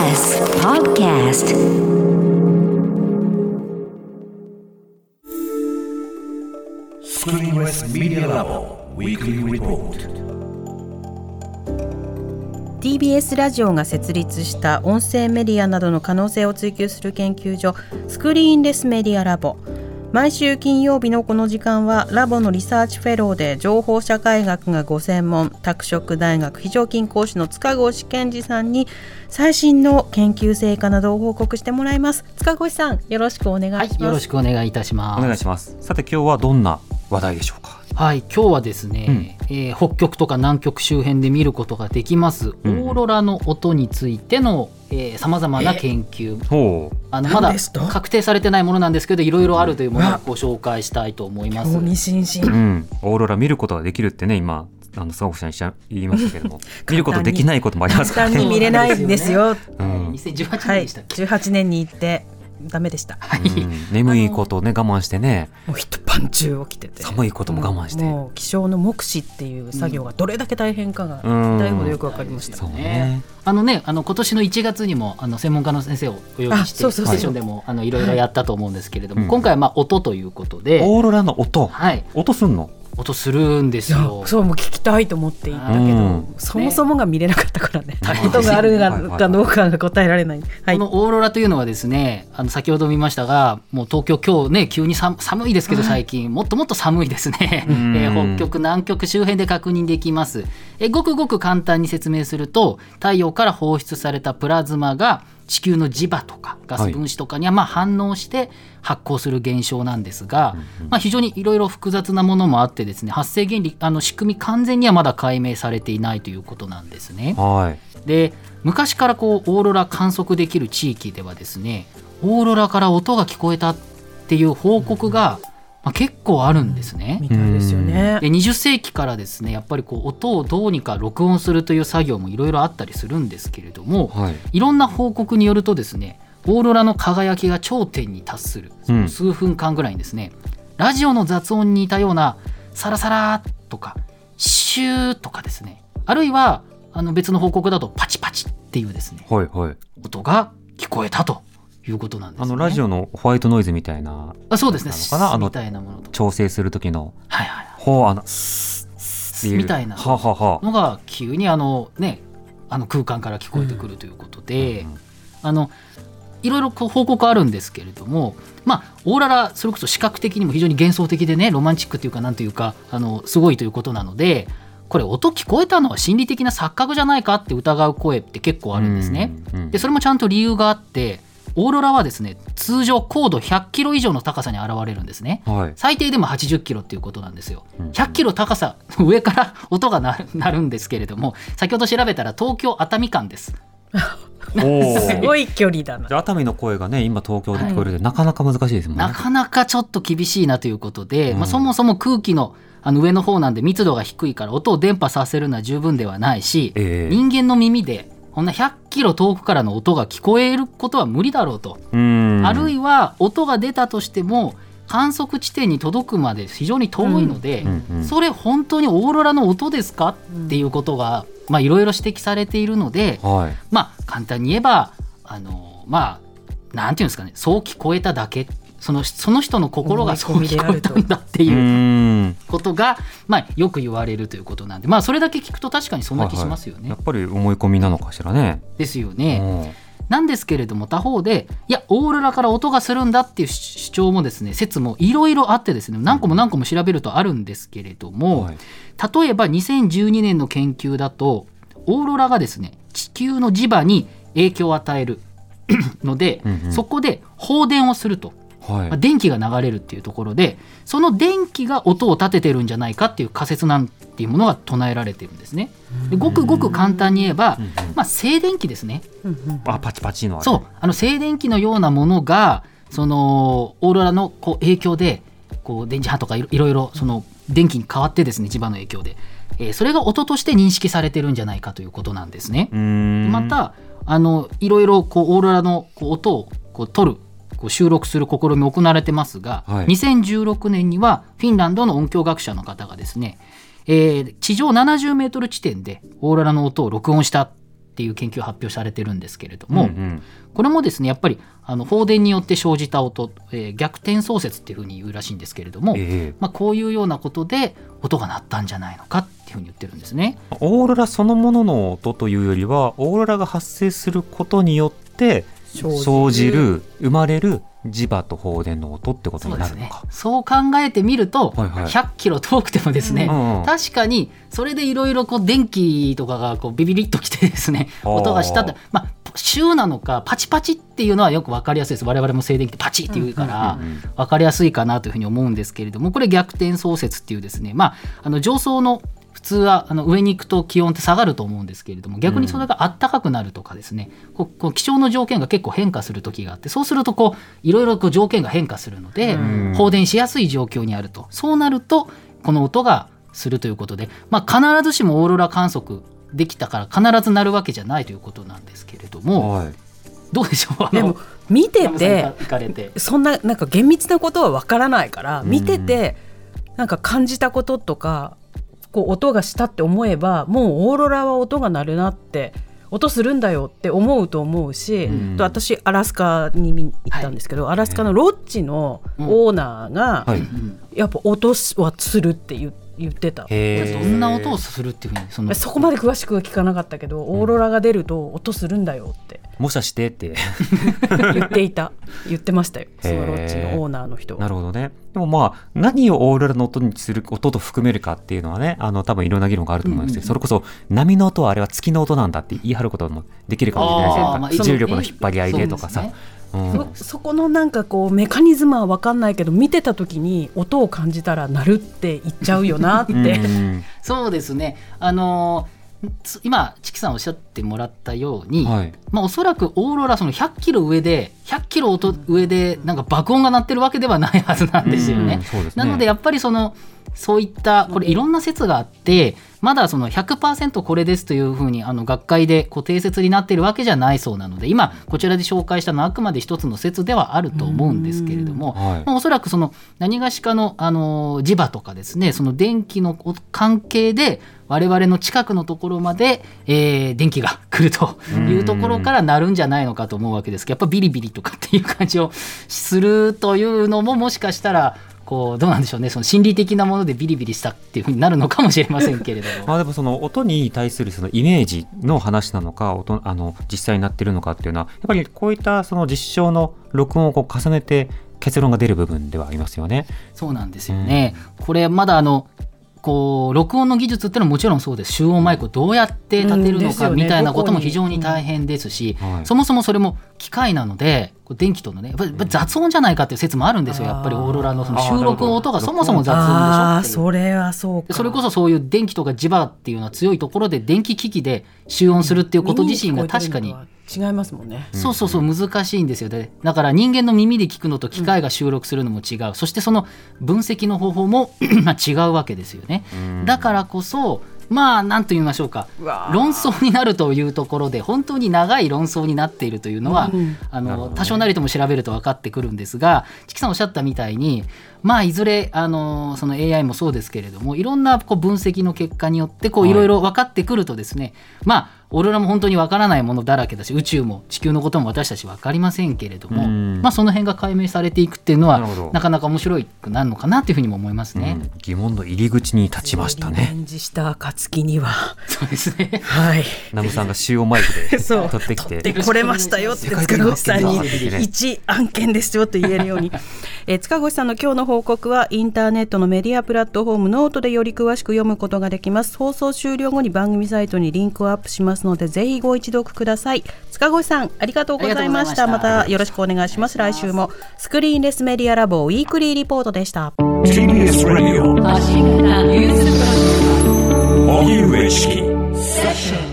TBS Podcast. スクリーンレスメディアラボ。ウィークリーリポート。TBS ラジオが設立した音声メディアなどの可能性を追求する研究所スクリーンレスメディアラボ毎週金曜日のこの時間はラボのリサーチフェローで情報社会学がご専門拓殖大学非常勤講師の塚越健二さんに最新の研究成果などを報告してもらいます塚越さんよろしくお願いします、よろしくお願いいたします。お願いします。さて今日はどんな話題でしょうか？はい、今日はですね、えー北極とか南極周辺で見ることができます、うんオーロラの音についてのさまざまな研究。ほあのまだ何ですと？確定されてないものなんですけどいろいろあるというものをご紹介したいと思います。興。味津う。う々ん。オーロラ見ることができるってね今あの佐賀さん言いましたけども。見ることできないこともありますからね。簡単に見れないんですよ。うん。2018はい年でしたっけ、18年に行ってダメでした。眠いことをね我慢してね。もう一晩中起きてて。寒いことも我慢して。もう気象の目視っていう作業がどれだけ大変かがうん。大ほどよくわかりました、そうね。あのね、あの今年の1月にもあの専門家の先生をお呼びしてあそうそうそう。セッションでもあのいろいろやったと思うんですけれども、うん。今回はまあ音ということで、オーロラの音。はい、音すんの？音するんですよ。そうもう聞きたいと思っていたけど、うん。そもそもが見れなかったからね。音があるかどうかが答えられない、はい。このオーロラというのはですねあの先ほど見ましたがもう東京今日ね急に寒寒いですけど最近。もっともっと寒いですね、えん。ー北極南極周辺で確認できます、えーごくごく簡単に説明すると太陽から放出されたプラズマが地球の磁場とかガス分子とかにはまあ反応して発光する現象なんですが、まあ、非常にいろいろ複雑なものもあってですね発生原理あの仕組み完全にはまだ解明されていないということなんですね。はい。で昔からこうオーロラ観測できる地域ではですねオーロラから音が聞こえたっていう報告が、まあ、結構あるんですねみ。たいですよねで20世紀からですねやっぱりこう音をどうにか録音するという作業もいろいろあったりするんですけれども、はい。いろんな報告によるとですねオーロラの輝きが頂点に達するその数分間ぐらいにですね、ラジオの雑音に似たようなサラサラとかシューとかですねあるいはあの別の報告だとパチパチっていうですねはいはい。音が聞こえたということなんです、ね。あのラジオのホワイトノイズみたいなあそうですね。あのみたいなものと。調整する時のはいはいほうあのみたいなのが急にあのねあの空間から聞こえてくるということで、うんあのいろいろこう報告あるんですけれどもまあオーララそれこそ視覚的にも非常に幻想的でねロマンチックっていうかなんというかあのすごいということなのでこれ音聞こえたのは心理的な錯覚じゃないかって疑う声って結構あるんですね。でそれもちゃんと理由があってオーロラはですね通常高度100キロ以上の高さに現れるんですね。はい。最低でも80キロっていうことなんですようん。100キロ高さ 上から音が鳴るんですけれども先ほど調べたら東京熱海間です。すごい距離だな熱海の声がね今東京で聞こえるで、なかなか難しいですもんね。なかなかちょっと厳しいなということで、うんまあ、そもそも空気のあの上の方なんで密度が低いから音を伝播させるのは十分ではないし、ええ人間の耳でこんな100キロ遠くからの音が聞こえることは無理だろうと、うん。あるいは音が出たとしても観測地点に届くまで非常に遠いので、うんうんそれ本当にオーロラの音ですか？っていうことがまあいろいろ指摘されているので、はい。まあ簡単に言えばあのまあなんていうんですかねそう聞こえただけそのその人の心がそう聞こえたんだってういう。ことが、まあ、よく言われるということなんでまあそれだけ聞くと確かにそんな気しますよね。はいはいやっぱり思い込みなのかしらね。ですよね。なんですけれども他方でいやオーロラから音がするんだっていう主張もですね説もいろいろあってですね何個も何個も調べるとあるんですけれどうんも、はい例えば2012年の研究だとオーロラがですね地球の磁場に影響を与えるので、うんうんそこで放電をすると、はい。まあ電気が流れるっていうところでその電気が音を立ててるんじゃないかっていう仮説なんていうものが唱えられてるんですね。でごくごく簡単に言えば、うんうん。まあ、静電気ですね。うんうん。あパチパチのあれ。そう。あの静電気のようなものがそのオーロラのこう影響でこう電磁波とかいろいろその電気に変わってですね磁場の影響で、えーそれが音として認識されてるんじゃないかということなんですね。またあのいろいろこうオーロラのこう音をこう取るこう収録する試みも行われてますが、はい。2016年にはフィンランドの音響学者の方がですね、えー地上70メートル地点でオーロラの音を録音したっていう研究を発表されてるんですけれども、うんうん。これもですねやっぱりあの放電によって生じた音、えー逆転相説っていうふうに言うらしいんですけれども、ええ。まあ、こういうようなことで音が鳴ったんじゃないのかっていうふうに言ってるんですね。オーロラそのものの音というよりはオーロラが発生することによって生じる。生まれる磁場と放電の音ってことになるのか。そう考えてみると、はいはい。100キロ遠くてもですね、うんうん確かにそれでいろいろこう電気とかがこうビビリッときてですね 音がしたってまあシューなのかパチパチっていうのはよく分かりやすいです。我々も静電気ってパチって言うからうんうんうん分かりやすいかなというふうに思うんですけれどもこれ逆転相説っていうですねまああの上層の普通はあの上に行くと気温って下がると思うんですけれども逆にそれが暖かくなるとかですね、こうこう気象の条件が結構変化する時があってそうするとこういろいろこう条件が変化するので、うん。放電しやすい状況にあると。そうなるとこの音がするということで、まあ、必ずしもオーロラ観測できたから必ずなるわけじゃないということなんですけれどもはい。どうでしょう？でも見てて行かれて。そんななんか厳密なことはわからないからうん。見ててなんか感じたこととかこう音がしたって思えばもうオーロラは音が鳴るなって音するんだよって思うと思うし、うん。と私アラスカに行ったんですけど、アラスカのロッジのオーナーが、やっぱ音はするって言言ってた。どんな音をするっていうふうにそのそこまで詳しくは聞かなかったけど、オーロラが出ると音するんだよって。もしかしてって。言っていた。言ってましたよ。そのロッジのオーナーの人は。なるほどね。でもまあ何をオーロラの音にする音と含めるかっていうのはねあの多分いろんな議論があると思いますけど、それこそ波の音はあれは月の音なんだって言い張ることもできるかもしれないですあーまあよ重力の引っ張り合いでとかさ。うん。そそこのなんかこうメカニズムは分かんないけど見てた時に音を感じたら鳴るって言っちゃうよなって、うん。そうですね。あの今チキさんおっしゃってもらったように、はい。まあ、おそらくオーロラその100キロ上で100キロ音上でなんか爆音が鳴ってるわけではないはずなんですよね。うんそうですね。なのでやっぱりそのそういったこれいろんな説があってまだその100%これですというふうにあの学会でこう定説になっているわけじゃないそうなので今こちらで紹介したのはあくまで一つの説ではあると思うんですけれども、はい。まあ、おそらくその何がしかの、あの磁場とかですねその電気の関係で我々の近くのところまで、えー電気が来るというところからなるんじゃないのかと思うわけですけどやっぱビリビリとかっていう感じをするというのももしかしたらこうどうなんでしょうねその心理的なものでビリビリしたっていうふうになるのかもしれませんけれども。まあでもその音に対するそのイメージの話なのか音あの実際になってるのかっていうのはやっぱりこういったその実証の録音をこう重ねて結論が出る部分ではありますよね。そうなんですよね。これまだあのこう録音の技術っていうのはもちろんそうです。集音マイクをどうやって立てるのかみたいなことも非常に大変ですし、はい。そもそもそれも機械なので電気とのね雑音じゃないかっていう説もあるんですよ。やっぱりオーロラのその収録の音がそもそも雑音でしょ。それはそうそれこそそういう電気とか磁場っていうのは強いところで電気機器で集音するっていうこと自身が確かに違いますもんね。そうそうそう難しいんですよ。ねだから人間の耳で聞くのと機械が収録するのも違う、そしてその分析の方法も まあ違うわけですよね、だからこそまあ何と言いましょうか。論争になるというところで本当に長い論争になっているというのは、うん。あのね。多少なりとも調べると分かってくるんですがチキさんおっしゃったみたいにまあいずれあのその AI もそうですけれどもいろんなこう分析の結果によってこうはい。いろいろ分かってくるとですね、まあオーロラも本当に分からないものだらけだし宇宙も地球のことも私たち分かりませんけれども、うん。まあ、その辺が解明されていくっていうのはなかなか面白くなるのかなというふうにも思いますね。うん。疑問の入り口に立ちましたね。した暁には。そうですね。はい。ナムさんが集音マイクで そう。取ってきて。でこれましたよって塚な越さんに一案件ですよと言えるように、えー塚越さんの今日の報告はインターネットのメディアプラットフォームノートでより詳しく読むことができます。放送終了後に番組サイトにリンクをアップしますのでぜひご一読ください。塚越さんありがとうございました。ました。またよろしくお願いします。来週もスクリーンレスメディアラボウィークリーリポートでした。TBS Radio 荻上チキ